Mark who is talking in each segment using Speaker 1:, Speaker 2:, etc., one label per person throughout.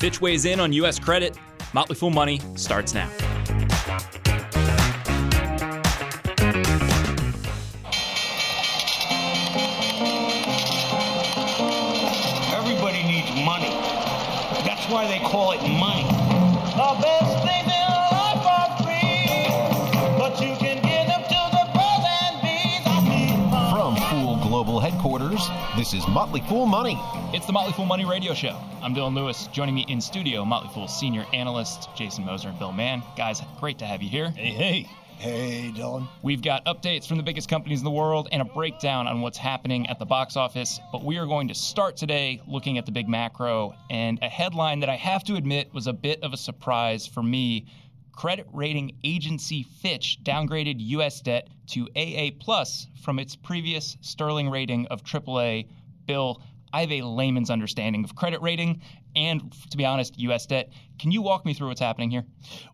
Speaker 1: Fitch weighs in on U.S. credit. Motley Fool Money starts now.
Speaker 2: Everybody needs money. That's why they call it money.
Speaker 3: The best things in life are free, but you can give them to the birds and bees. I see
Speaker 4: From Fool Global Headquarters, this is Motley Fool Money.
Speaker 1: It's the Motley Fool Money Radio Show. I'm Dylan Lewis. Joining me in studio, Motley Fool senior analysts Jason Moser and Bill Mann. Guys, great to have you here.
Speaker 5: Hey, hey.
Speaker 6: Hey, Dylan.
Speaker 1: We've got updates from the biggest companies in the world and a breakdown on what's happening at the box office. But we are going to start today looking at the big macro and a headline that I have to admit was a bit of a surprise for me. Credit rating agency Fitch downgraded U.S. debt to AA plus from its previous sterling rating of AAA. Bill, I have a layman's understanding of credit rating and, to be honest, U.S. debt. Can you walk me through what's happening here?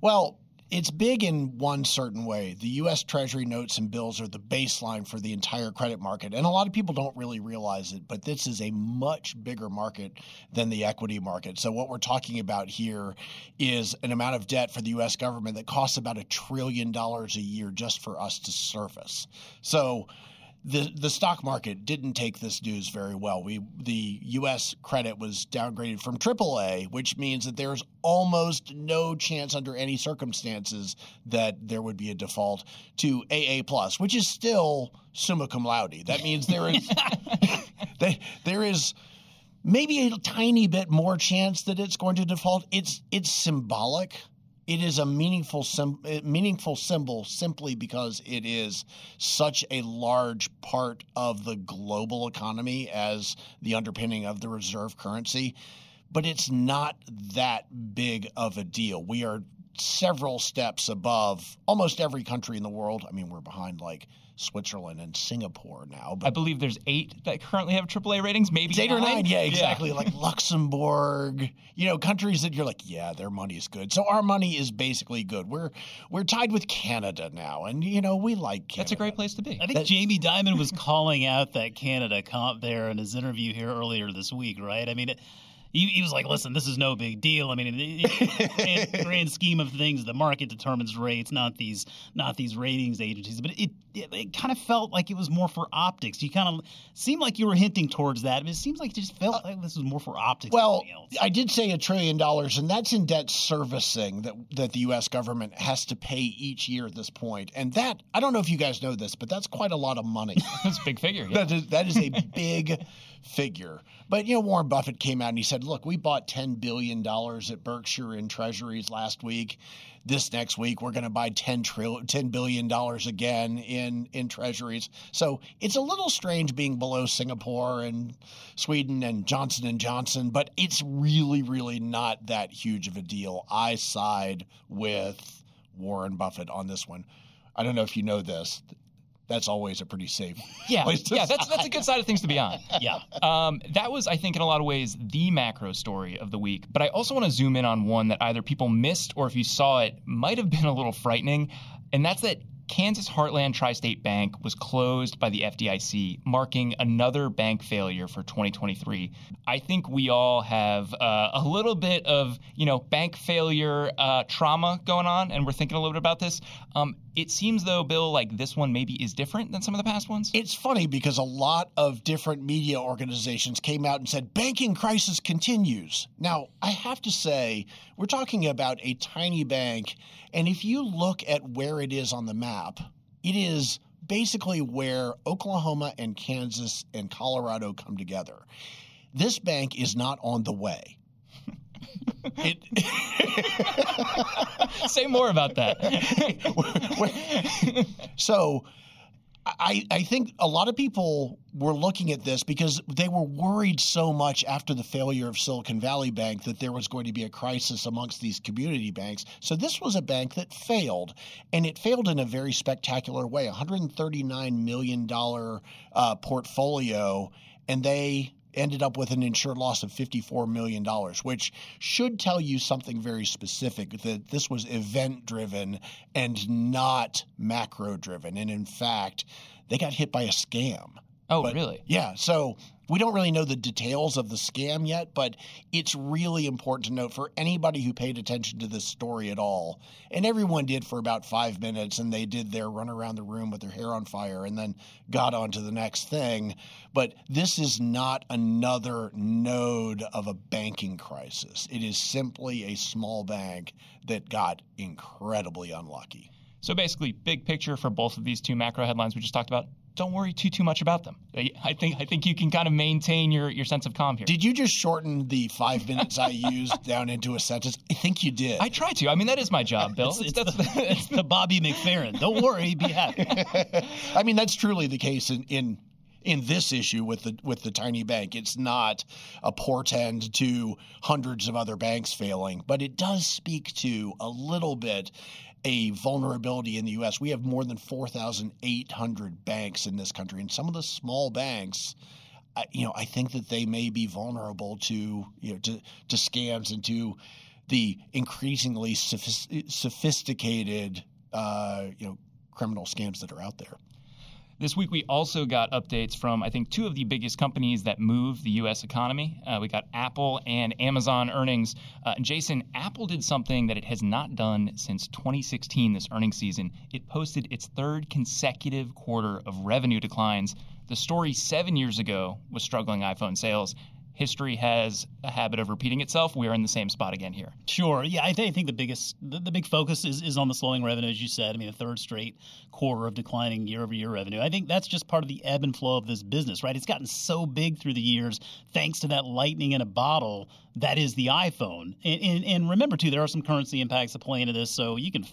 Speaker 6: Well, it's big in one certain way. The U.S. Treasury notes and bills are the baseline for the entire credit market. And a lot of people don't really realize it, but this is a much bigger market than the equity market. So, what we're talking about here is an amount of debt for the U.S. government that costs about a trillion dollars a year just for us to service. So, the the stock market didn't take this news very well. We the U.S. credit was downgraded from AAA, which means that there's almost no chance under any circumstances that there would be a default to AA plus, which is still summa cum laude. That means there is they, there is maybe a tiny bit more chance that it's going to default. It's it's symbolic it is a meaningful sim- eh, meaningful symbol simply because it is such a large part of the global economy as the underpinning of the reserve currency. But it's not that big of a deal. We are several steps above almost every country in the world. I mean we're behind like Switzerland and Singapore now.
Speaker 1: I believe there's eight that currently have AAA ratings, maybe
Speaker 6: eight
Speaker 1: nine?
Speaker 6: or nine. Yeah, exactly. Yeah. Like Luxembourg, you know, countries that you're like, yeah, their money is good. So our money is basically good. We're we're tied with Canada now, and you know we like. Canada.
Speaker 1: That's a great place to be.
Speaker 5: I think
Speaker 6: That-
Speaker 5: Jamie Dimon was calling out that Canada comp there in his interview here earlier this week, right? I mean, it, he, he was like, "Listen, this is no big deal. I mean, in the grand, grand scheme of things, the market determines rates, not these not these ratings agencies." But it it, it kind of felt like it was more for optics. You kind of seemed like you were hinting towards that, but it seems like it just felt like this was more for optics.
Speaker 6: Well,
Speaker 5: anything else.
Speaker 6: I did say a trillion dollars, and that's in debt servicing that that the U.S. government has to pay each year at this point. And that I don't know if you guys know this, but that's quite a lot of money.
Speaker 1: That's a big figure. Yeah.
Speaker 6: that is that is a big figure. But you know, Warren Buffett came out and he said, "Look, we bought ten billion dollars at Berkshire in Treasuries last week. This next week, we're going to buy 10 trillion, 10 billion dollars again in in Treasuries." So it's a little strange being below Singapore and Sweden and Johnson and Johnson, but it's really, really not that huge of a deal. I side with Warren Buffett on this one. I don't know if you know this. That's always a pretty safe
Speaker 1: Yeah,
Speaker 6: place to
Speaker 1: yeah, that's that's a good side of things to be on.
Speaker 5: yeah.
Speaker 1: Um, that was, I think, in a lot of ways, the macro story of the week. But I also want to zoom in on one that either people missed or if you saw it, might have been a little frightening, and that's that Kansas Heartland Tri-State Bank was closed by the FDIC, marking another bank failure for 2023. I think we all have uh, a little bit of, you know, bank failure uh, trauma going on, and we're thinking a little bit about this. Um, it seems though, Bill, like this one maybe is different than some of the past ones.
Speaker 6: It's funny because a lot of different media organizations came out and said banking crisis continues. Now, I have to say, we're talking about a tiny bank, and if you look at where it is on the map, it is basically where Oklahoma and Kansas and Colorado come together. This bank is not on the way. It,
Speaker 1: Say more about that.
Speaker 6: so I, I think a lot of people were looking at this because they were worried so much after the failure of Silicon Valley Bank that there was going to be a crisis amongst these community banks. So this was a bank that failed, and it failed in a very spectacular way $139 million uh, portfolio, and they ended up with an insured loss of $54 million, which should tell you something very specific that this was event driven and not macro driven. And in fact, they got hit by a scam.
Speaker 1: Oh,
Speaker 6: But-
Speaker 1: really?
Speaker 6: Yeah. So we don't really know the details of the scam yet, but it's really important to note for anybody who paid attention to this story at all. And everyone did for about five minutes, and they did their run around the room with their hair on fire and then got on to the next thing. But this is not another node of a banking crisis. It is simply a small bank that got incredibly unlucky.
Speaker 1: So basically, big picture for both of these two macro headlines we just talked about. Don't worry too too much about them. I think I think you can kind of maintain your your sense of calm here.
Speaker 6: Did you just shorten the five minutes I used down into a sentence? I think you did.
Speaker 1: I try to. I mean, that is my job, Bill.
Speaker 5: It's, it's,
Speaker 1: That's
Speaker 5: the, it's the Bobby McFerrin. Don't worry, be happy.
Speaker 6: I mean, that's truly the case in, in in this issue with the with the tiny bank. It's not a portend to hundreds of other banks failing, but it does speak to a little bit a vulnerability in the U.S. We have more than four thousand eight hundred banks in this country, and some of the small banks. I, you know, I think that they may be vulnerable to you know to, to scams and to the increasingly sophisticated uh, you know criminal scams that are out there.
Speaker 1: This week, we also got updates from, I think, two of the biggest companies that move the U.S. economy. Uh, we got Apple and Amazon earnings. Uh, Jason, Apple did something that it has not done since 2016 this earnings season. It posted its third consecutive quarter of revenue declines. The story seven years ago was struggling iPhone sales. History has a habit of repeating itself. We are in the same spot again here.
Speaker 5: Sure. Yeah, I, th- I think the biggest, the, the big focus is, is on the slowing revenue, as you said. I mean, a third straight quarter of declining year over year revenue. I think that's just part of the ebb and flow of this business, right? It's gotten so big through the years thanks to that lightning in a bottle that is the iPhone. And, and, and remember, too, there are some currency impacts that play into this, so you can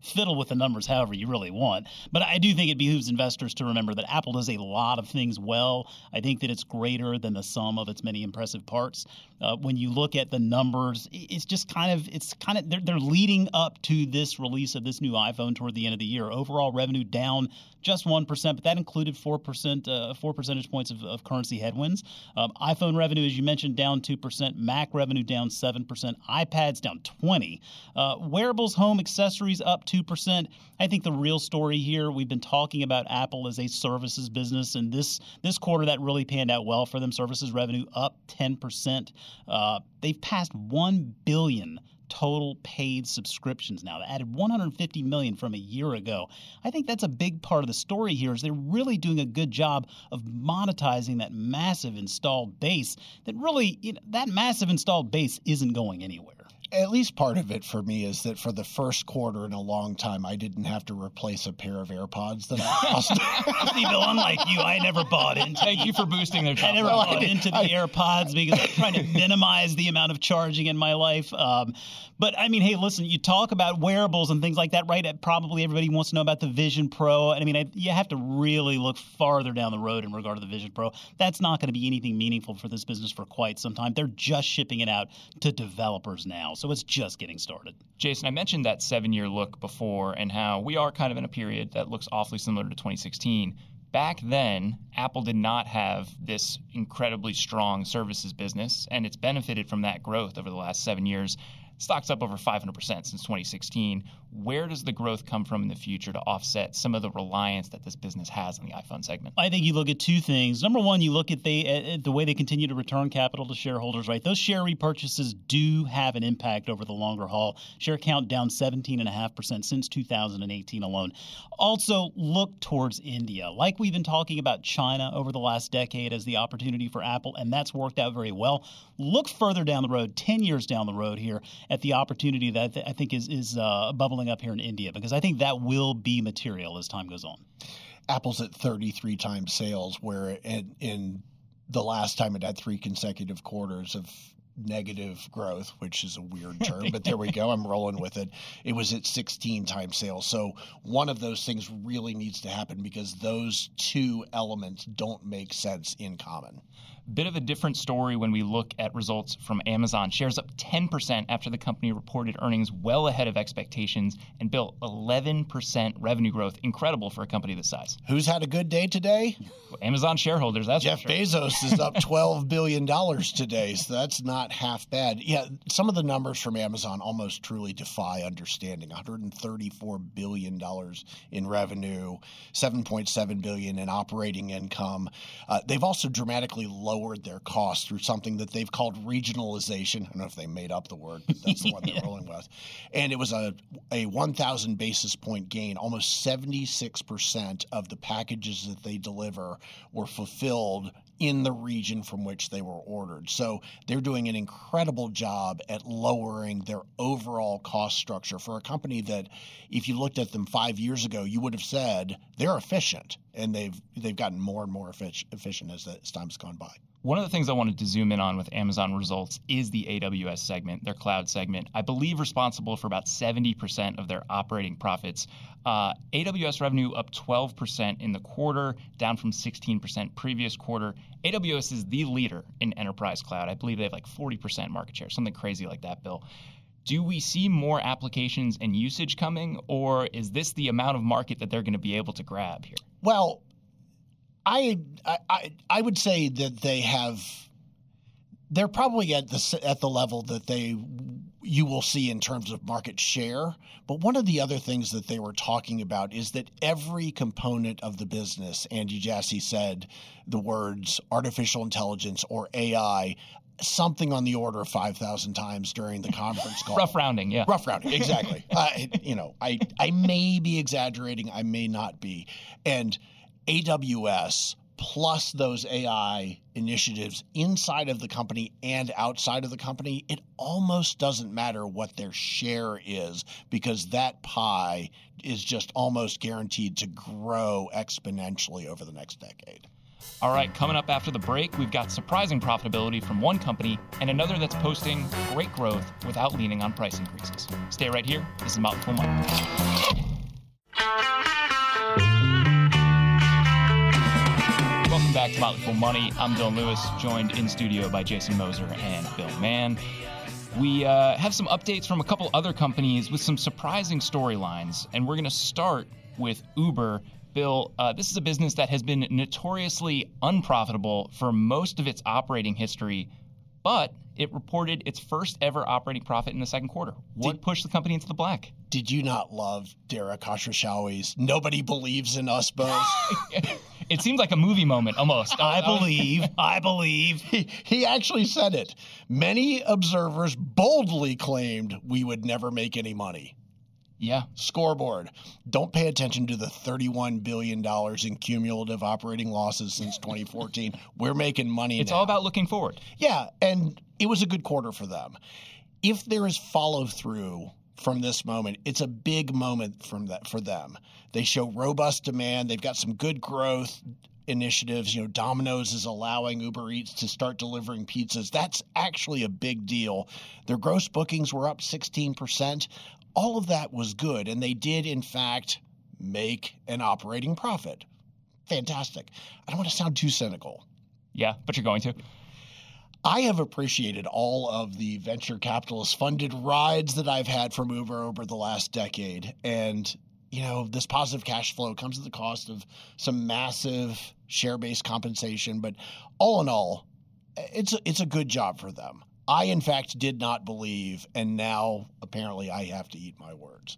Speaker 5: fiddle with the numbers however you really want. But I do think it behooves investors to remember that Apple does a lot of things well. I think that it's greater than the sum of its many impressive parts. Uh, when you look at the numbers, it's just kind of it's kind of they're, they're leading up to this release of this new iPhone toward the end of the year. Overall revenue down just one percent, but that included four percent, uh, four percentage points of, of currency headwinds. Um, iPhone revenue, as you mentioned, down two percent. Mac revenue down seven percent. iPads down twenty. Uh, wearables, home accessories up two percent. I think the real story here, we've been talking about Apple as a services business, and this this quarter that really panned out well for them. Services revenue up ten percent. Uh, they've passed one billion total paid subscriptions now. They added 150 million from a year ago. I think that's a big part of the story here is they're really doing a good job of monetizing that massive installed base that really you know, that massive installed base isn't going anywhere.
Speaker 6: At least part of it for me is that for the first quarter in a long time, I didn't have to replace a pair of AirPods that I lost.
Speaker 5: See, Bill, unlike you, I never bought into
Speaker 1: Thank you for boosting their
Speaker 5: I never bought into the AirPods because I'm trying to minimize the amount of charging in my life. Um, but I mean, hey, listen, you talk about wearables and things like that, right? Probably everybody wants to know about the Vision Pro. And I mean, I, you have to really look farther down the road in regard to the Vision Pro. That's not going to be anything meaningful for this business for quite some time. They're just shipping it out to developers now. So it's just getting started.
Speaker 1: Jason, I mentioned that seven year look before and how we are kind of in a period that looks awfully similar to 2016. Back then, Apple did not have this incredibly strong services business, and it's benefited from that growth over the last seven years. Stock's up over 500% since 2016. Where does the growth come from in the future to offset some of the reliance that this business has on the iPhone segment?
Speaker 5: I think you look at two things. Number one, you look at the at the way they continue to return capital to shareholders. Right, those share repurchases do have an impact over the longer haul. Share count down 17.5 percent since 2018 alone. Also, look towards India. Like we've been talking about China over the last decade as the opportunity for Apple, and that's worked out very well. Look further down the road, 10 years down the road here, at the opportunity that I think is is uh, bubbling up here in India, because I think that will be material as time goes on.
Speaker 6: Apple's at 33 times sales, where in, in the last time it had three consecutive quarters of negative growth, which is a weird term, but there we go. I'm rolling with it. It was at 16 times sales. So one of those things really needs to happen because those two elements don't make sense in common.
Speaker 1: Bit of a different story when we look at results from Amazon. Shares up 10% after the company reported earnings well ahead of expectations and built 11% revenue growth. Incredible for a company this size.
Speaker 6: Who's had a good day today?
Speaker 1: Amazon shareholders, that's
Speaker 6: Jeff
Speaker 1: sure.
Speaker 6: Bezos is up $12 billion today, so that's not half bad. Yeah, some of the numbers from Amazon almost truly defy understanding. 134 billion dollars in revenue, 7.7 billion in operating income. Uh, they've also dramatically lowered their costs through something that they've called regionalization. I don't know if they made up the word, but that's the one they're rolling with. And it was a a 1,000 basis point gain. Almost 76 percent of the packages that they deliver were fulfilled in the region from which they were ordered. So they're doing an incredible job at lowering their overall cost structure for a company that, if you looked at them five years ago, you would have said they're efficient, and they've they've gotten more and more efficient as, as time's gone by.
Speaker 1: One of the things I wanted to zoom in on with Amazon results is the AWS segment, their cloud segment. I believe responsible for about 70% of their operating profits. Uh, AWS revenue up 12% in the quarter, down from 16% previous quarter. AWS is the leader in enterprise cloud. I believe they have like 40% market share, something crazy like that, Bill. Do we see more applications and usage coming, or is this the amount of market that they're going to be able to grab here?
Speaker 6: Well, I, I I would say that they have they're probably at the at the level that they you will see in terms of market share. But one of the other things that they were talking about is that every component of the business, Andy Jassy said the words artificial intelligence or AI something on the order of 5,000 times during the conference call.
Speaker 1: Rough rounding, yeah.
Speaker 6: Rough rounding, exactly. uh, you know, I, I may be exaggerating, I may not be. And AWS plus those AI initiatives inside of the company and outside of the company, it almost doesn't matter what their share is because that pie is just almost guaranteed to grow exponentially over the next decade.
Speaker 1: All right, coming up after the break, we've got surprising profitability from one company and another that's posting great growth without leaning on price increases. Stay right here. This is Fool Money. Welcome back to Motley Fool Money. I'm Dylan Lewis, joined in studio by Jason Moser and Bill Mann. We uh, have some updates from a couple other companies with some surprising storylines, and we're going to start with Uber. Bill, uh, this is a business that has been notoriously unprofitable for most of its operating history, but it reported its first ever operating profit in the second quarter. What did, pushed the company into the black?
Speaker 6: Did you not love Dara Khosrowshahi's "Nobody believes in us" boast?
Speaker 1: it seemed like a movie moment almost.
Speaker 5: I believe. I believe.
Speaker 6: He, he actually said it. Many observers boldly claimed we would never make any money.
Speaker 1: Yeah.
Speaker 6: Scoreboard. Don't pay attention to the $31 billion in cumulative operating losses since 2014. We're making money
Speaker 1: It's
Speaker 6: now.
Speaker 1: all about looking forward.
Speaker 6: Yeah, and it was a good quarter for them. If there is follow through from this moment, it's a big moment from that for them. They show robust demand. They've got some good growth initiatives. You know, Domino's is allowing Uber Eats to start delivering pizzas. That's actually a big deal. Their gross bookings were up 16% all of that was good. And they did, in fact, make an operating profit. Fantastic. I don't want to sound too cynical.
Speaker 1: Yeah, but you're going to.
Speaker 6: I have appreciated all of the venture capitalist funded rides that I've had from Uber over the last decade. And, you know, this positive cash flow comes at the cost of some massive share based compensation. But all in all, it's it's a good job for them. I, in fact, did not believe, and now apparently I have to eat my words.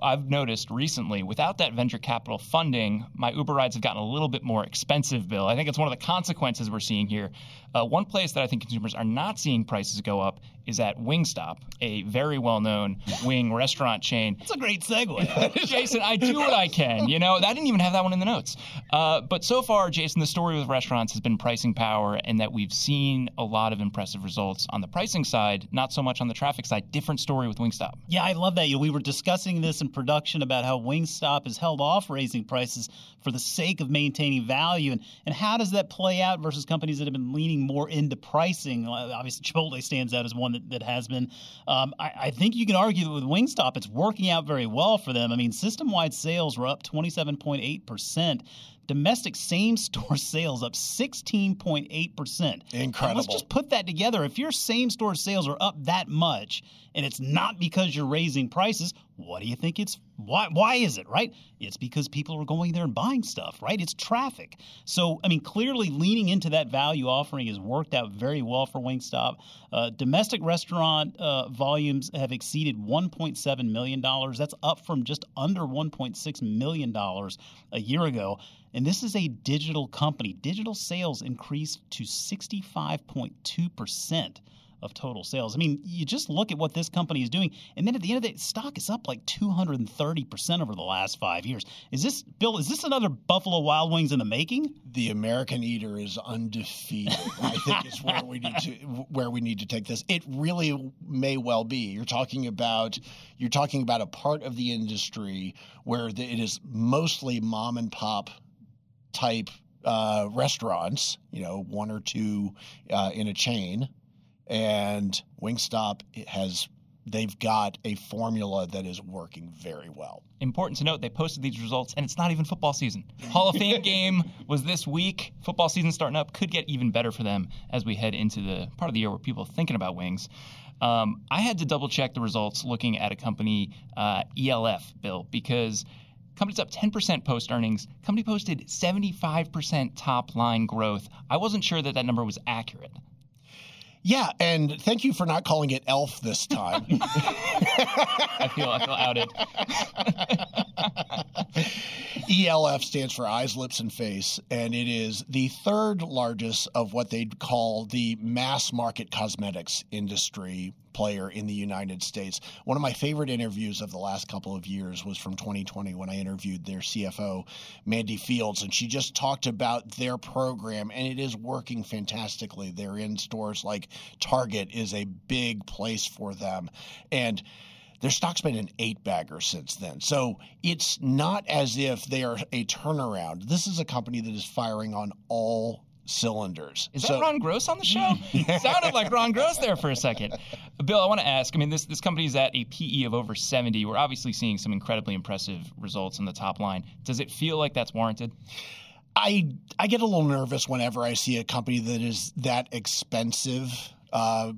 Speaker 1: I've noticed recently, without that venture capital funding, my Uber rides have gotten a little bit more expensive, Bill. I think it's one of the consequences we're seeing here. Uh, one place that I think consumers are not seeing prices go up is at Wingstop, a very well known wing restaurant chain.
Speaker 5: That's a great segue.
Speaker 1: Jason, I do what I can. You know, I didn't even have that one in the notes. Uh, but so far, Jason, the story with restaurants has been pricing power and that we've seen a lot of impressive results on the pricing side, not so much on the traffic side. Different story with Wingstop.
Speaker 5: Yeah, I love that. We were discussing this in production about how Wingstop has held off raising prices for the sake of maintaining value. And, and how does that play out versus companies that have been leaning more into pricing? Obviously, Chipotle stands out as one that, that has been. Um, I, I, think you can argue that with Wingstop, it's working out very well for them. I mean, system wide sales were up 27.8%. domestic same store sales up 16.8%.
Speaker 6: Incredible.
Speaker 5: let's just put that together. If your same store sales are up that much and it's not because you're raising prices, what do you think it's why why is it, right? It's because people are going there and buying stuff, right? It's traffic. So, I mean, clearly leaning into that value offering has worked out very well for Wingstop. Uh, domestic restaurant uh, volumes have exceeded 1.7 million dollars. That's up from just under 1.6 million dollars a year ago. And this is a digital company. Digital sales increased to 65.2% of total sales. I mean, you just look at what this company is doing, and then at the end of the day, stock is up like 230% over the last five years. Is this, Bill, is this another Buffalo Wild Wings in the making?
Speaker 6: the American Eater is undefeated. I think is where we need to where we need to take this. It really may well be. You're talking about you're talking about a part of the industry where it is mostly mom and pop type uh, restaurants. You know, one or two uh, in a chain, and Wingstop has they've got a formula that is working very well.
Speaker 1: Important to note, they posted these results, and it's not even football season. Hall of Fame game was this week. Football season starting up could get even better for them as we head into the part of the year where people are thinking about wings. Um, I had to double check the results looking at a company, uh, ELF, Bill, because company's up 10% post earnings. Company posted 75% top line growth. I wasn't sure that that number was accurate.
Speaker 6: Yeah, and thank you for not calling it ELF this time.
Speaker 1: I feel I feel outed.
Speaker 6: ELF stands for eyes, lips, and face, and it is the third largest of what they'd call the mass market cosmetics industry player in the United States. One of my favorite interviews of the last couple of years was from 2020 when I interviewed their CFO, Mandy Fields, and she just talked about their program, and it is working fantastically. They're in stores like Target is a big place for them, and their stock's been an eight bagger since then. So it's not as if they are a turnaround. This is a company that is firing on all cylinders.
Speaker 1: Is
Speaker 6: so,
Speaker 1: that Ron Gross on the show? Sounded like Ron Gross there for a second. Bill, I want to ask. I mean, this this company is at a PE of over 70. We're obviously seeing some incredibly impressive results in the top line. Does it feel like that's warranted?
Speaker 6: I I get a little nervous whenever I see a company that is that expensive. Uh,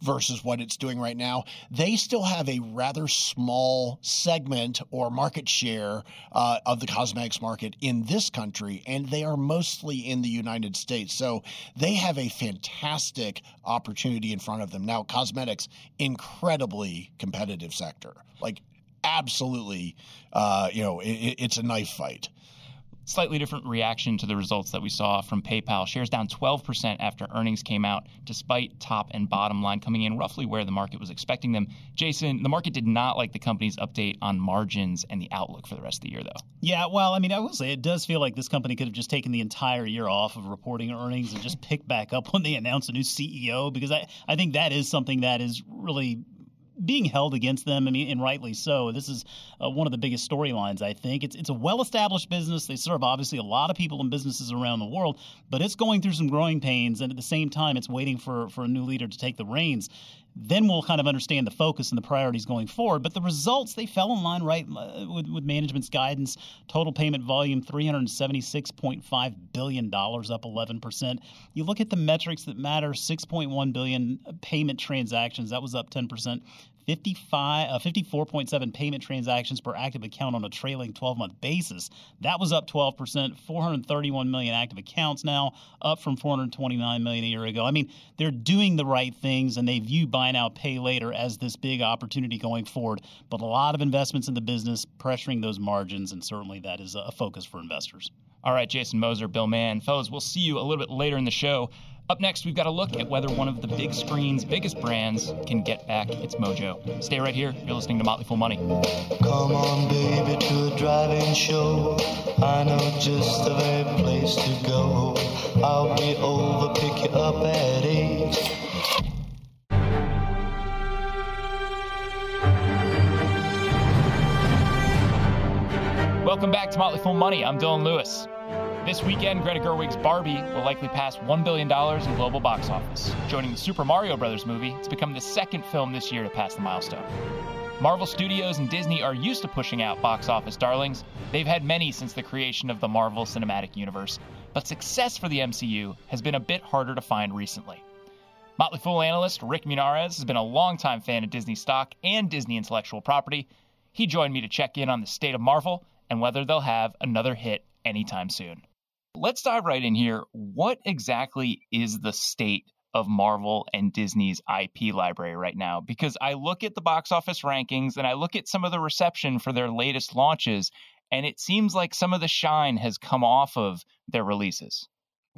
Speaker 6: versus what it's doing right now, they still have a rather small segment or market share uh, of the cosmetics market in this country, and they are mostly in the United States. So they have a fantastic opportunity in front of them. Now, cosmetics, incredibly competitive sector. Like, absolutely, uh, you know, it, it's a knife fight
Speaker 1: slightly different reaction to the results that we saw from PayPal. Shares down 12% after earnings came out, despite top and bottom line coming in roughly where the market was expecting them. Jason, the market did not like the company's update on margins and the outlook for the rest of the year, though.
Speaker 5: Yeah, well, I mean, I will say it does feel like this company could have just taken the entire year off of reporting earnings and just picked back up when they announce a new CEO, because I, I think that is something that is really being held against them. I mean, and rightly so. This is uh, one of the biggest storylines. I think it's it's a well-established business. They serve obviously a lot of people and businesses around the world, but it's going through some growing pains, and at the same time, it's waiting for for a new leader to take the reins. Then we'll kind of understand the focus and the priorities going forward. But the results they fell in line right uh, with, with management's guidance. Total payment volume three hundred seventy-six point five billion dollars, up eleven percent. You look at the metrics that matter: six point one billion payment transactions, that was up ten percent. 55, uh, 54.7 payment transactions per active account on a trailing 12 month basis. That was up 12%, 431 million active accounts now, up from 429 million a year ago. I mean, they're doing the right things and they view buy now, pay later as this big opportunity going forward. But a lot of investments in the business pressuring those margins, and certainly that is a focus for investors.
Speaker 1: All right, Jason Moser, Bill Mann. Fellas, we'll see you a little bit later in the show. Up next, we've got a look at whether one of the big screen's biggest brands can get back its mojo. Stay right here. You're listening to Motley Fool Money.
Speaker 3: Come on, baby, to a driving show. I know just the very place to go. I'll be over, pick you up at eight.
Speaker 1: Welcome back to Motley Fool Money. I'm Dylan Lewis. This weekend, Greta Gerwig's Barbie will likely pass $1 billion in global box office, joining the Super Mario Brothers movie it's become the second film this year to pass the milestone. Marvel Studios and Disney are used to pushing out box office darlings. They've had many since the creation of the Marvel Cinematic Universe, but success for the MCU has been a bit harder to find recently. Motley Fool analyst Rick Munarriz has been a longtime fan of Disney stock and Disney intellectual property. He joined me to check in on the state of Marvel and whether they'll have another hit anytime soon. Let's dive right in here. What exactly is the state of Marvel and Disney's IP library right now because I look at the box office rankings and I look at some of the reception for their latest launches, and it seems like some of the shine has come off of their releases.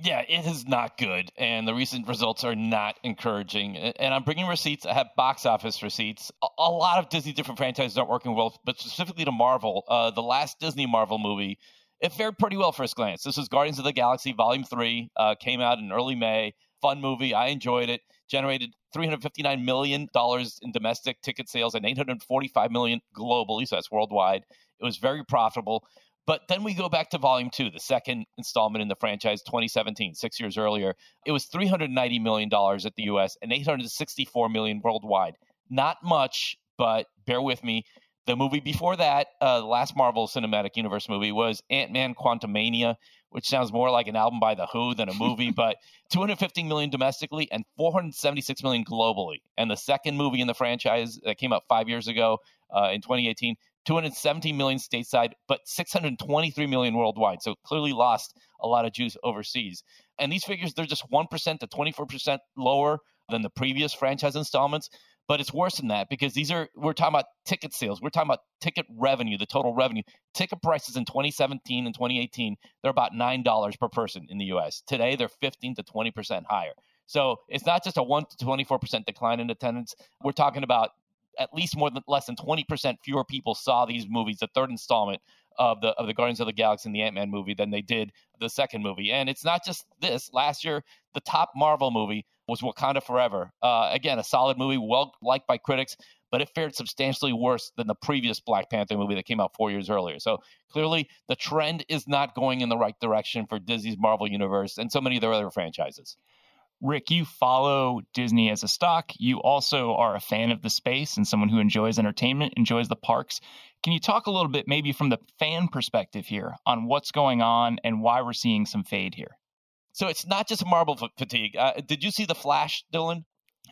Speaker 7: Yeah, it is not good, and the recent results are not encouraging. And I'm bringing receipts. I have box office receipts. A, lot of Disney different franchises aren't working well, but specifically to Marvel, uh, the last Disney Marvel movie, it fared pretty well first glance. This was Guardians of the Galaxy Volume Three, uh, came out in early May fun movie. I enjoyed it. Generated 359 million dollars in domestic ticket sales and 845 million globally, so that's worldwide. It was very profitable. But then we go back to Volume Two, the second installment in the franchise, 2017, six years earlier. It was 390 million dollars at the U.S. and 864 million worldwide. Not much, but bear with me. The movie before that, uh, the last Marvel Cinematic Universe movie, was Ant Man Quantumania, which sounds more like an album by The Who than a movie, but 250 million domestically and 476 million globally. And the second movie in the franchise that came out five years ago uh, in 2018, 217 million stateside, but 623 million worldwide. So clearly lost a lot of Jews overseas. And these figures, they're just 1% to 24% lower than the previous franchise installments. But it's worse than that because these are, we're talking about ticket sales. We're talking about ticket revenue, the total revenue. Ticket prices in 2017 and 2018, they're about $9 per person in the US. Today, they're 15 to 20% higher. So it's not just a 1 to 24% decline in attendance. We're talking about at least more than less than 20% fewer people saw these movies, the third installment of the of the Guardians of the Galaxy and the Ant Man movie than they did the second movie. And it's not just this. Last year, the top Marvel movie was Wakanda Forever. Uh, again, a solid movie, well liked by critics, but it fared substantially worse than the previous Black Panther movie that came out four years earlier. So clearly, the trend is not going in the right direction for Disney's Marvel Universe and so many of their other franchises.
Speaker 1: Rick, you follow Disney as a stock. You also are a fan of the space and someone who enjoys entertainment, enjoys the parks. Can you talk a little bit, maybe from the fan perspective here, on what's going on and why we're seeing some fade here?
Speaker 7: So it's not just Marvel fatigue. Uh, did you see the Flash, Dylan?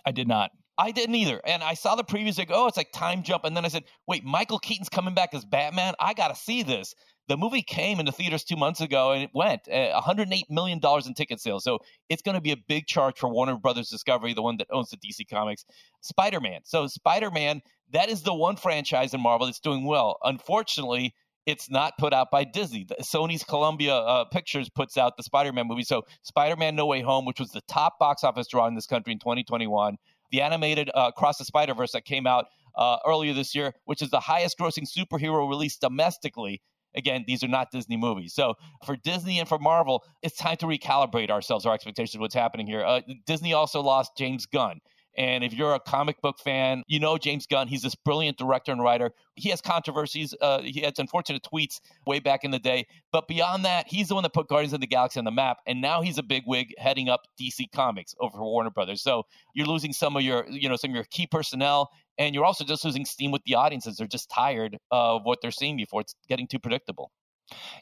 Speaker 1: I did not.
Speaker 7: I didn't either. And I saw the previews like, oh, it's like time jump. And then I said, wait, Michael Keaton's coming back as Batman. I got to see this. The movie came into theaters two months ago and it went uh, $108 million in ticket sales. So it's going to be a big charge for Warner Brothers Discovery, the one that owns the DC Comics. Spider Man. So, Spider Man, that is the one franchise in Marvel that's doing well. Unfortunately, it's not put out by Disney. Sony's Columbia uh, Pictures puts out the Spider-Man movie. So Spider-Man: No Way Home, which was the top box office draw in this country in 2021, the animated uh, Across the Spider-Verse that came out uh, earlier this year, which is the highest-grossing superhero release domestically. Again, these are not Disney movies. So for Disney and for Marvel, it's time to recalibrate ourselves, our expectations of what's happening here. Uh, Disney also lost James Gunn. And if you're a comic book fan, you know James Gunn. He's this brilliant director and writer. He has controversies. Uh, he had unfortunate tweets way back in the day. But beyond that, he's the one that put Guardians of the Galaxy on the map. And now he's a big wig heading up DC Comics over for Warner Brothers. So you're losing some of your, you know, some of your key personnel. And you're also just losing steam with the audiences. They're just tired of what they're seeing before. It's getting too predictable.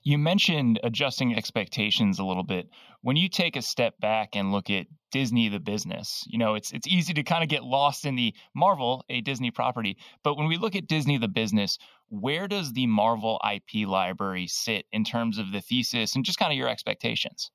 Speaker 1: You mentioned adjusting expectations a little bit. When you take a step back and look at Disney the business, you know, it's it's easy to kind of get lost in the Marvel, a Disney property. But when we look at Disney the business, where does the Marvel IP library sit in terms of the thesis and just kind of your expectations?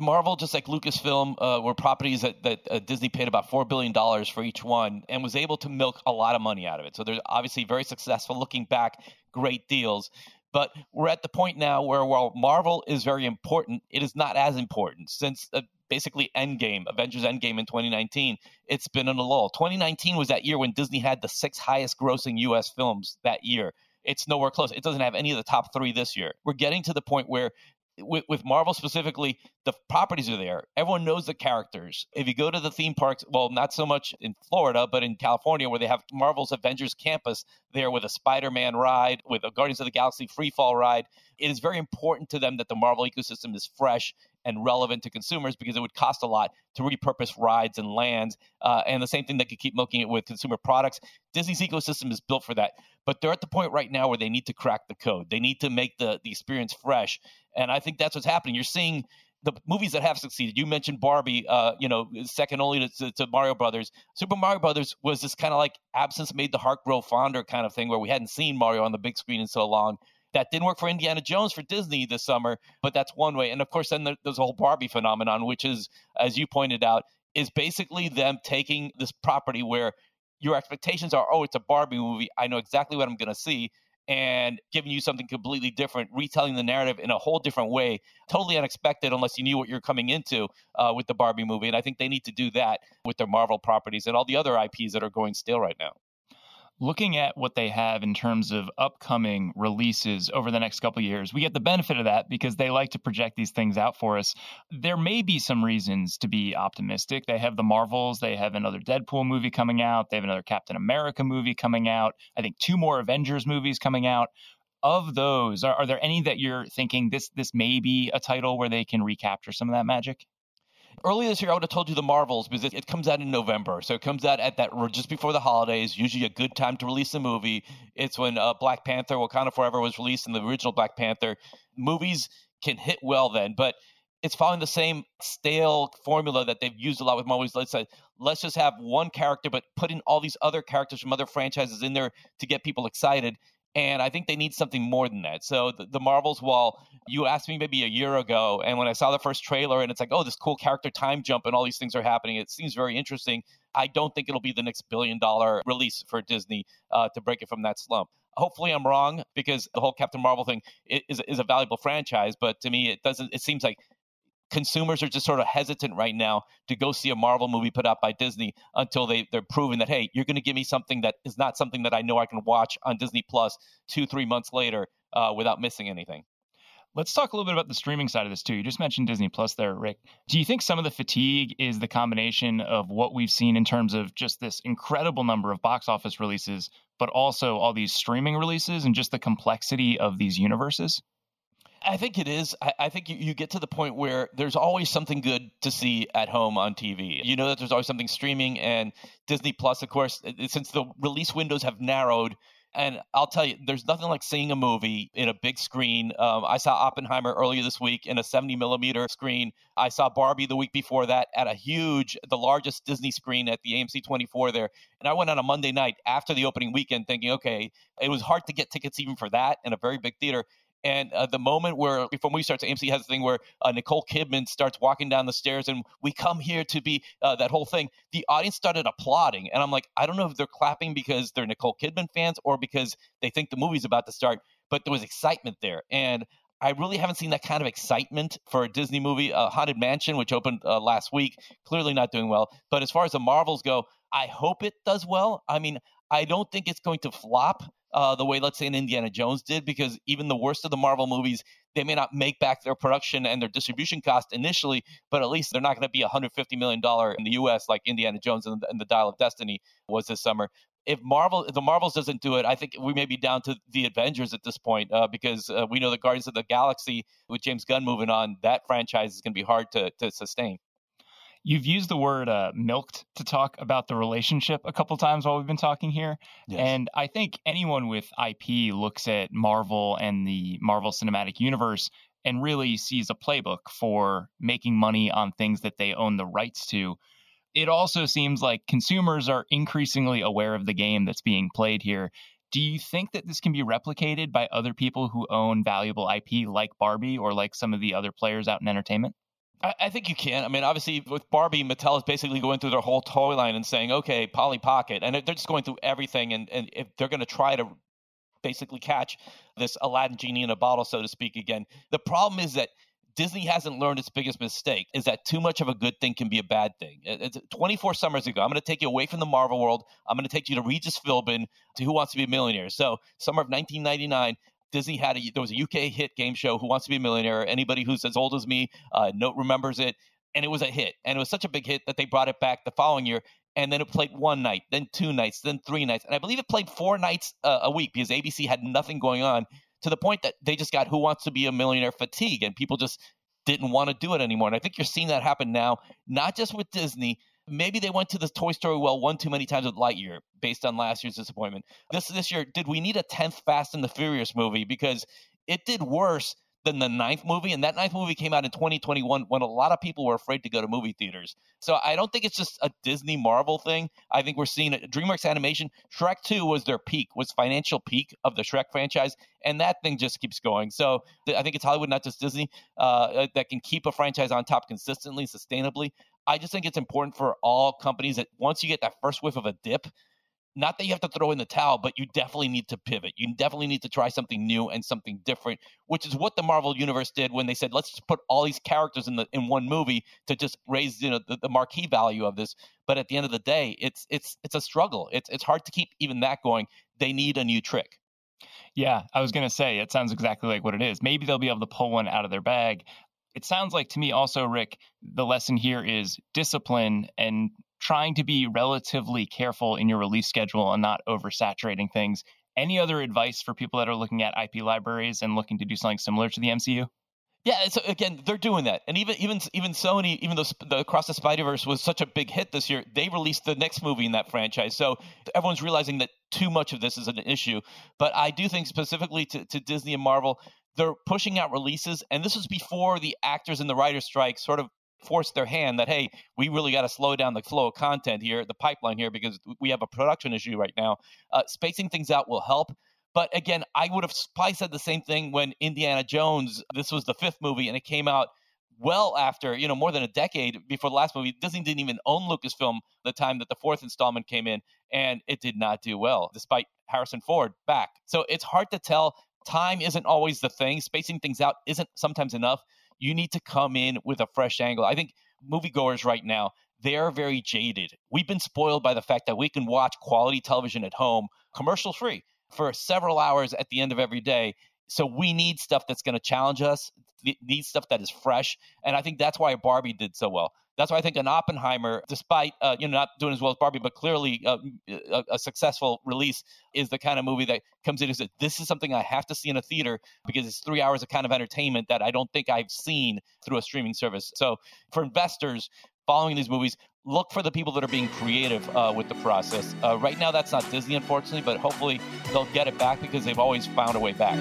Speaker 7: Marvel, just like Lucasfilm, uh, were properties that, that uh, Disney paid about $4 billion for each one and was able to milk a lot of money out of it. So they're obviously very successful. Looking back, great deals. But we're at the point now where while Marvel is very important, it is not as important since uh, basically Endgame, Avengers Endgame in 2019. It's been in a lull. 2019 was that year when Disney had the six highest grossing U.S. films that year. It's nowhere close. It doesn't have any of the top three this year. We're getting to the point where with, with Marvel specifically, the properties are there. Everyone knows the characters. If you go to the theme parks, well, not so much in Florida, but in California, where they have Marvel's Avengers Campus there with a Spider Man ride, with a Guardians of the Galaxy free fall ride, it is very important to them that the Marvel ecosystem is fresh and relevant to consumers because it would cost a lot to repurpose rides and lands. Uh, and the same thing they could keep milking it with consumer products. Disney's ecosystem is built for that. But they're at the point right now where they need to crack the code. They need to make the, the experience fresh. And I think that's what's happening. You're seeing the movies that have succeeded. You mentioned Barbie, uh, you know, second only to, to, Mario Brothers. Super Mario Brothers was this kind of like absence made the heart grow fonder kind of thing where we hadn't seen Mario on the big screen in so long. That didn't work for Indiana Jones for Disney this summer, but that's one way. And of course, then there's a whole Barbie phenomenon, which is, as you pointed out, is basically them taking this property where your expectations are, oh, it's a Barbie movie. I know exactly what I'm going to see and giving you something completely different, retelling the narrative in a whole different way, totally unexpected unless you knew what you're coming into uh, with the Barbie movie. And I think they need to do that with their Marvel properties and all the other IPs that are going stale right now
Speaker 1: looking at what they have in terms of upcoming releases over the next couple years, we get the benefit of that because they like to project these things out for us. There may be some reasons to be optimistic. They have the Marvels, they have another Deadpool movie coming out, they have another Captain America movie coming out, I think two more Avengers movies coming out. Of those, are, are there any that you're thinking this this may be a title where they can recapture some of that magic?
Speaker 7: Earlier this year, I would have told you the Marvels because it, it, comes out in November, so it comes out at that just before the holidays. Usually a good time to release a movie. It's when uh, Black Panther, Wakanda Forever was released, and the original Black Panther movies can hit well then, but it's following the same stale formula that they've used a lot with movies. Let's say, let's just have one character, but put in all these other characters from other franchises in there to get people excited. And I think they need something more than that. So the, the, Marvels, while you asked me maybe a year ago, and when I saw the first trailer and it's like, oh, this cool character time jump and all these things are happening, it seems very interesting. I don't think it'll be the next billion dollar release for Disney uh, to break it from that slump. Hopefully, I'm wrong because the whole Captain Marvel thing is, is a valuable franchise. But to me, it doesn't. It seems like consumers are just sort of hesitant right now to go see a Marvel movie put out by Disney until they, they're proven that, hey, you're going to give me something that is not something that I know I can watch on Disney Plus two, three months later uh, without missing anything.
Speaker 1: Let's talk a little bit about the streaming side of this too. You just mentioned Disney Plus there, Rick. Do you think some of the fatigue is the combination of what we've seen in terms of just this incredible number of box office releases, but also all these streaming releases and just the complexity of these universes?
Speaker 7: I think it is. I, I think you, you, get to the point where there's always something good to see at home on TV. You know that there's always something streaming, and Disney Plus, of course, since the release windows have narrowed. And I'll tell you, there's nothing like seeing a movie in a big screen. Um, I saw Oppenheimer earlier this week in a 70 millimeter screen. I saw Barbie the week before that at a huge, the largest Disney screen at the AMC 24 there. And I went on a Monday night after the opening weekend thinking, okay, it was hard to get tickets even for that in a very big theater. And uh, the moment where, before we start, AMC has a thing where uh, Nicole Kidman starts walking down the stairs and we come here to be uh, that whole thing. The audience started applauding. And I'm like, I don't know if they're clapping because they're Nicole Kidman fans or because they think the movie's about to start, but there was excitement there. And I really haven't seen that kind of excitement for a Disney movie. Uh, Haunted Mansion, which opened uh, last week, clearly not doing well. But as far as the Marvels go, I hope it does well. I mean, I don't think it's going to flop uh, the way, let's say, an Indiana Jones did, because even the worst of the Marvel movies, they may not make back their production and their distribution cost initially, but at least they're not going to be $150 million in the U.S. like Indiana Jones and the, and the Dial of Destiny was this summer. If Marvel, if the Marvels doesn't do it, I think we may be down to the Avengers at this point uh, because uh, we know the Guardians of the Galaxy with James Gunn moving on, that franchise is going to be hard to to sustain.
Speaker 1: You've used the word uh, milked to talk about the relationship a couple times while we've been talking here. Yes. And I think anyone with IP looks at Marvel and the Marvel Cinematic Universe and really sees a playbook for making money on things that they own the rights to. It also seems like consumers are increasingly aware of the game that's being played here. Do you think that this can be replicated by other people who own valuable IP like Barbie or like some of the other players out in entertainment?
Speaker 7: I, I think you can. I mean, obviously, with Barbie, Mattel is basically going through their whole toy line and saying, okay, Polly Pocket. And they're just going through everything. And, and if they're going to try to basically catch this Aladdin genie in a bottle, so to speak, again, the problem is that Disney hasn't learned its biggest mistake is that too much of a good thing can be a bad thing. It's 24 summers ago, I'm going to take you away from the Marvel world. I'm going to take you to Regis Philbin to Who Wants to Be a Millionaire. So, summer of 1999, Disney had a there was a UK hit game show, Who Wants to Be a Millionaire. Anybody who's as old as me uh, remembers it, and it was a hit, and it was such a big hit that they brought it back the following year. And then it played one night, then two nights, then three nights, and I believe it played four nights uh, a week because ABC had nothing going on. To the point that they just got Who Wants to Be a Millionaire fatigue, and people just didn't want to do it anymore. And I think you're seeing that happen now, not just with Disney. Maybe they went to the Toy Story well one too many times with Lightyear, based on last year's disappointment. This this year, did we need a tenth Fast and the Furious movie because it did worse than the ninth movie, and that ninth movie came out in 2021 when a lot of people were afraid to go to movie theaters. So I don't think it's just a Disney Marvel thing. I think we're seeing it. DreamWorks Animation, Shrek 2 was their peak, was financial peak of the Shrek franchise, and that thing just keeps going. So I think it's Hollywood, not just Disney, uh, that can keep a franchise on top consistently, sustainably. I just think it's important for all companies that once you get that first whiff of a dip, not that you have to throw in the towel, but you definitely need to pivot. You definitely need to try something new and something different, which is what the Marvel universe did when they said, "Let's just put all these characters in the in one movie to just raise you know the, the marquee value of this." But at the end of the day, it's it's it's a struggle. It's it's hard to keep even that going. They need a new trick.
Speaker 1: Yeah, I was going to say it sounds exactly like what it is. Maybe they'll be able to pull one out of their bag. It sounds like to me also, Rick, the lesson here is discipline and trying to be relatively careful in your release schedule and not oversaturating things. Any other advice for people that are looking at IP libraries and looking to do something similar to the MCU?
Speaker 7: Yeah, so again, they're doing that, and even even even Sony, even though the Across the Spider Verse was such a big hit this year, they released the next movie in that franchise. So everyone's realizing that too much of this is an issue. But I do think specifically to, to Disney and Marvel, they're pushing out releases, and this was before the actors and the writers' strike sort of forced their hand that hey we really got to slow down the flow of content here the pipeline here because we have a production issue right now. Uh, spacing things out will help but again i would have probably said the same thing when indiana jones this was the fifth movie and it came out well after you know more than a decade before the last movie. Disney didn't even own lucasfilm the time that the fourth installment came in and it did not do well despite harrison ford back. So it's hard to tell time isn't always the thing spacing things out isn't sometimes enough you need to come in with a fresh angle. I think moviegoers right now, they are very jaded. We've been spoiled by the fact that we can watch quality television at home, commercial free, for several hours at the end of every day. So we need stuff that's going to challenge us, need stuff that is fresh. And I think that's why Barbie did so well. That's why I think an Oppenheimer, despite uh, you know not doing as well as Barbie, but clearly uh, a, a, successful release, is the kind of movie that comes in and says, "This is something I have to see in a theater because it's three hours of kind of entertainment that I don't think I've seen through a streaming service." So for investors following these movies, look for the people that are being creative uh, with the process. Uh, right now, that's not Disney, unfortunately, but hopefully they'll get it back because they've always found a way back.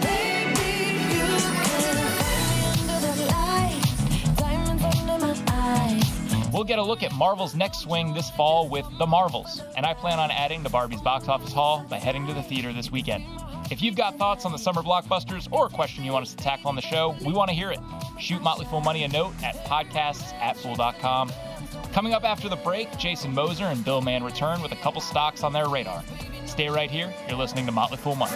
Speaker 1: We'll get a look at Marvel's next swing this fall with The Marvels, and I plan on adding to Barbie's box office haul by heading to the theater this weekend. If you've got thoughts on the summer blockbusters or a question you want us to tackle on the show, we want to hear it. Shoot Motley Fool Money a note at podcasts at fool.com. Coming up after the break, Jason Moser and Bill Mann return with a couple stocks on their radar. Stay right here. You're listening to Motley Fool Money.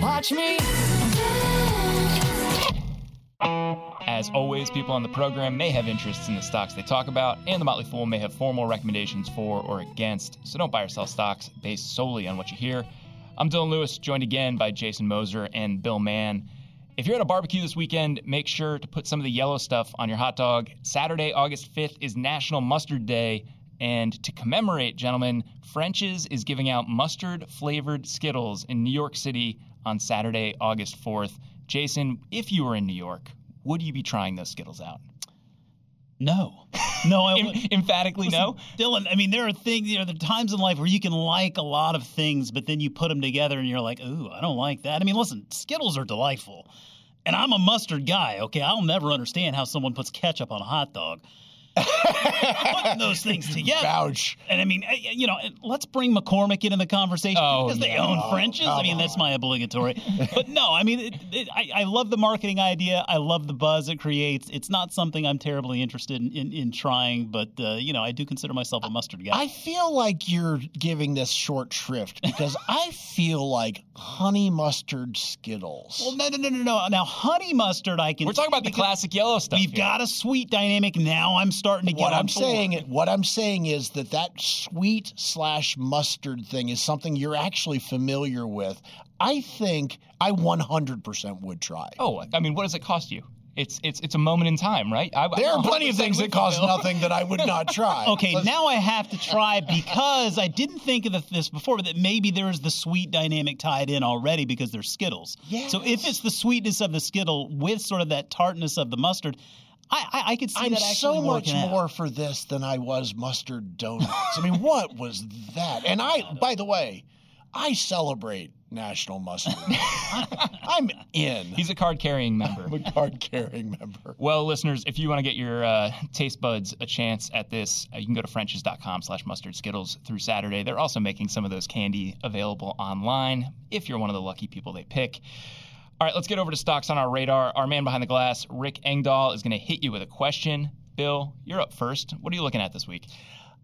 Speaker 8: Watch me.
Speaker 1: As always, people on the program may have interests in the stocks they talk about, and the Motley Fool may have formal recommendations for or against, so don't buy or sell stocks based solely on what you hear. I'm Dylan Lewis, joined again by Jason Moser and Bill Mann. If you're at a barbecue this weekend, make sure to put some of the yellow stuff on your hot dog. Saturday, August 5th is National Mustard Day, and to commemorate, gentlemen, French's is giving out mustard flavored Skittles in New York City on Saturday, August 4th. Jason, if you were in New York, would you be trying those Skittles out?
Speaker 5: No. No, I
Speaker 1: Em- emphatically
Speaker 5: Listen,
Speaker 1: no.
Speaker 5: Dylan, I mean, there are things, you know, there are times in life where you can like a lot of things, but then you put them together and you're like, ooh, I don't like that. I mean, listen, Skittles are delightful. And I'm a mustard guy, okay? I'll never understand how someone puts ketchup on a hot dog. Putting those things together.
Speaker 6: Vouch.
Speaker 5: And I mean, you know, let's bring McCormick into the conversation
Speaker 1: Oh,
Speaker 5: because they own French's. I mean, that's my obligatory. but no, I mean, it, it, I, I love the marketing idea. I love the buzz it creates. It's not something I'm terribly interested in, in, in trying, but, uh, you know, I do consider myself a mustard guy.
Speaker 6: I feel like you're giving this short shrift because I feel like honey mustard Skittles.
Speaker 5: well, no, no, no, no, no. Now, honey mustard, I can.
Speaker 1: We're talking about the classic yellow stuff.
Speaker 5: We've
Speaker 1: here.
Speaker 5: got a sweet dynamic now. I'm starting to get
Speaker 6: what I'm saying, what I'm saying is that that sweet slash mustard thing is something you're actually familiar with. I think I 100% would try.
Speaker 1: Oh, I mean, what does it cost you? It's it's it's a moment in time, right? I,
Speaker 6: There are plenty of things that cost nothing that I would not try.
Speaker 5: Okay,
Speaker 6: Let's-
Speaker 5: now I have to try because I didn't think of this before, but that maybe there is the sweet dynamic tied in already because they're Skittles. So if it's the sweetness of the Skittle with sort of that tartness of the mustard, I, I, I could see
Speaker 6: I'm
Speaker 5: that actually
Speaker 6: so much
Speaker 5: out.
Speaker 6: more for this than I was mustard donuts. I mean, what was that? And I, by the way, I celebrate National Mustard. I'm in.
Speaker 1: He's a card carrying member.
Speaker 6: I'm a card carrying member.
Speaker 1: Well, listeners, if you want to get your uh, taste buds a chance at this, uh, you can go to frenches.com slash mustard skittles through Saturday. They're also making some of those candy available online if you're one of the lucky people they pick. All right, let's get over to stocks on our radar. Our man behind the glass, Rick Engdahl, is going to hit you with a question. Bill, you're up first. What are you looking at this week?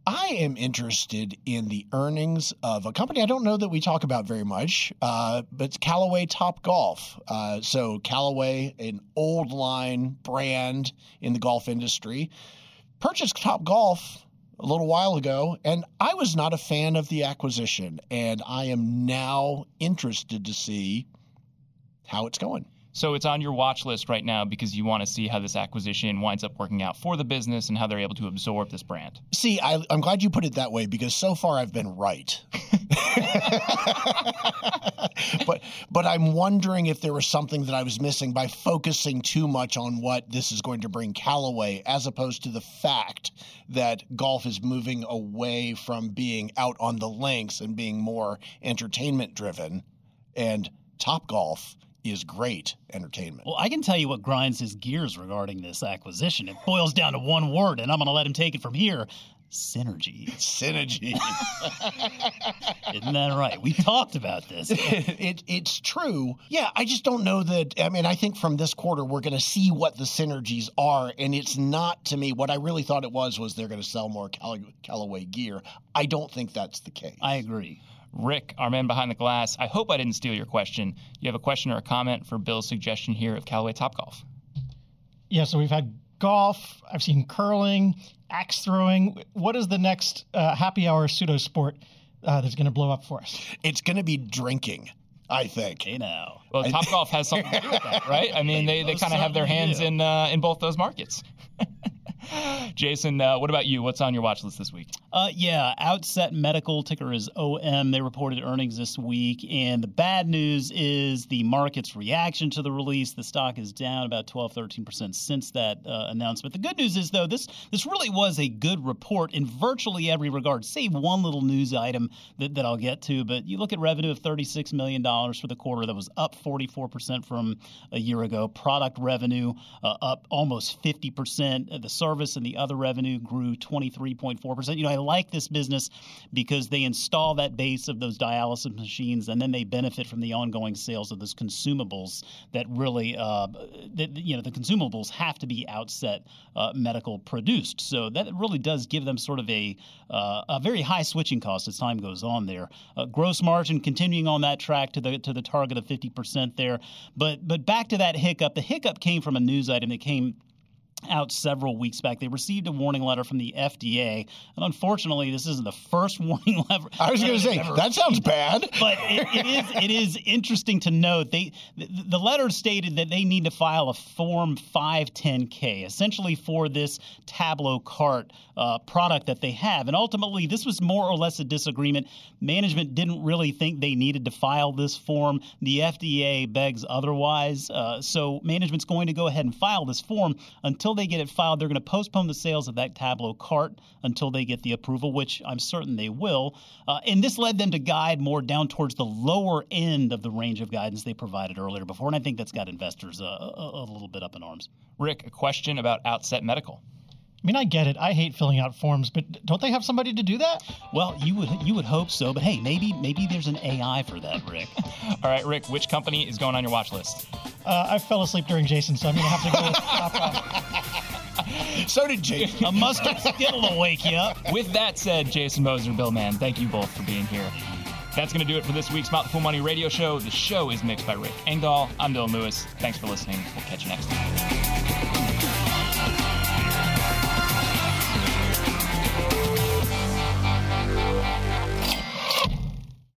Speaker 6: I am interested in the earnings of a company I don't know that we talk about very much, uh, but Callaway Top Golf. Uh, so, Callaway, an old line brand in the golf industry, purchased Top Golf a little while ago, and I was not a fan of the acquisition. And I am now interested to see how it's going.
Speaker 1: So it's on your watch list right now because you want to see how this acquisition winds up working out for the business and how they're able to absorb this brand.
Speaker 6: See, I, I'm glad you put it that way because so far I've been right. but but I'm wondering if there was something that I was missing by focusing too much on what this is going to bring Callaway, as opposed to the fact that golf is moving away from being out on the links and being more entertainment driven, and Top Golf is great entertainment.
Speaker 5: Well, I can tell you what grinds his gears regarding this acquisition. It boils down to one word, and I'm going to let him take it from here synergy.
Speaker 6: Synergy.
Speaker 5: Isn't that right? We talked about this.
Speaker 6: it, it's true. Yeah, I just don't know that. I mean, I think from this quarter, we're going to see what the synergies are. And it's not to me what I really thought it was, was they're going to sell more Call- Callaway gear. I don't think that's the case.
Speaker 5: I agree.
Speaker 1: Rick, our man behind the glass, I hope I didn't steal your question. You have a question or a comment for Bill's suggestion here of Callaway Top Golf?
Speaker 8: Yeah, so we've had golf. I've seen curling, axe throwing. What is the next uh, happy hour pseudo sport uh, that's going to blow up for us?
Speaker 6: It's going to be drinking. I think.
Speaker 5: Hey now.
Speaker 1: Well, Top Golf has something to do with that, right? I mean, they, they
Speaker 5: most
Speaker 1: kind of have their hands
Speaker 5: do.
Speaker 1: in uh, in both those markets. Jason, uh, what about you? What's on your watch list this week?
Speaker 5: Uh, yeah, Outset Medical ticker is OM. They reported earnings this week, and the bad news is the market's reaction to the release. The stock is down about 12, 13 percent since that uh, announcement. The good news is though this this really was a good report in virtually every regard, save one little news item that, that I'll get to. But you look at revenue of 36 million dollars for the quarter, that was up 44 percent from a year ago. Product revenue uh, up almost 50 percent. The service and the other revenue grew 23.4 percent. You know, I like this business because they install that base of those dialysis machines, and then they benefit from the ongoing sales of those consumables that really, uh, that, you know, the consumables have to be outset uh, medical produced. So that really does give them sort of a uh, a very high switching cost as time goes on there. Uh, gross margin continuing on that track to the to the target of 50 percent there. But but back to that hiccup. The hiccup came from a news item that came out several weeks back. They received a warning letter from the FDA, and unfortunately, this isn't the first warning letter.
Speaker 6: I was going to say that sounds bad.
Speaker 5: But it, it is it is interesting to note they the, the letter stated that they need to file a form 510k essentially for this Tableau cart uh, product that they have, and ultimately this was more or less a disagreement. Management didn't really think they needed to file this form. The FDA begs otherwise, uh, so management's going to go ahead and file this form until they get it filed. They're going to postpone the sales of that Tableau cart until they get the approval, which I'm certain they will. Uh, and this led them to guide more down towards the lower end of the range of guidance they provided earlier before, and I think that's got investors uh, a, a little bit up in arms.
Speaker 1: Rick, a question about Outset Medical.
Speaker 8: I mean, I get it. I hate filling out forms, but don't they have somebody to do that?
Speaker 5: Well, you would you would hope so, but hey, maybe maybe there's an AI for that, Rick.
Speaker 1: All right, Rick, which company is going on your watch list?
Speaker 8: Uh, I fell asleep during Jason, so I'm going to have to go with.
Speaker 6: So did Jason.
Speaker 5: a mustard skittle will wake you up.
Speaker 1: With that said, Jason Moser, Bill Mann, thank you both for being here. That's going to do it for this week's Fool Money radio show. The show is mixed by Rick Engdahl. I'm Dylan Lewis. Thanks for listening. We'll catch you next time.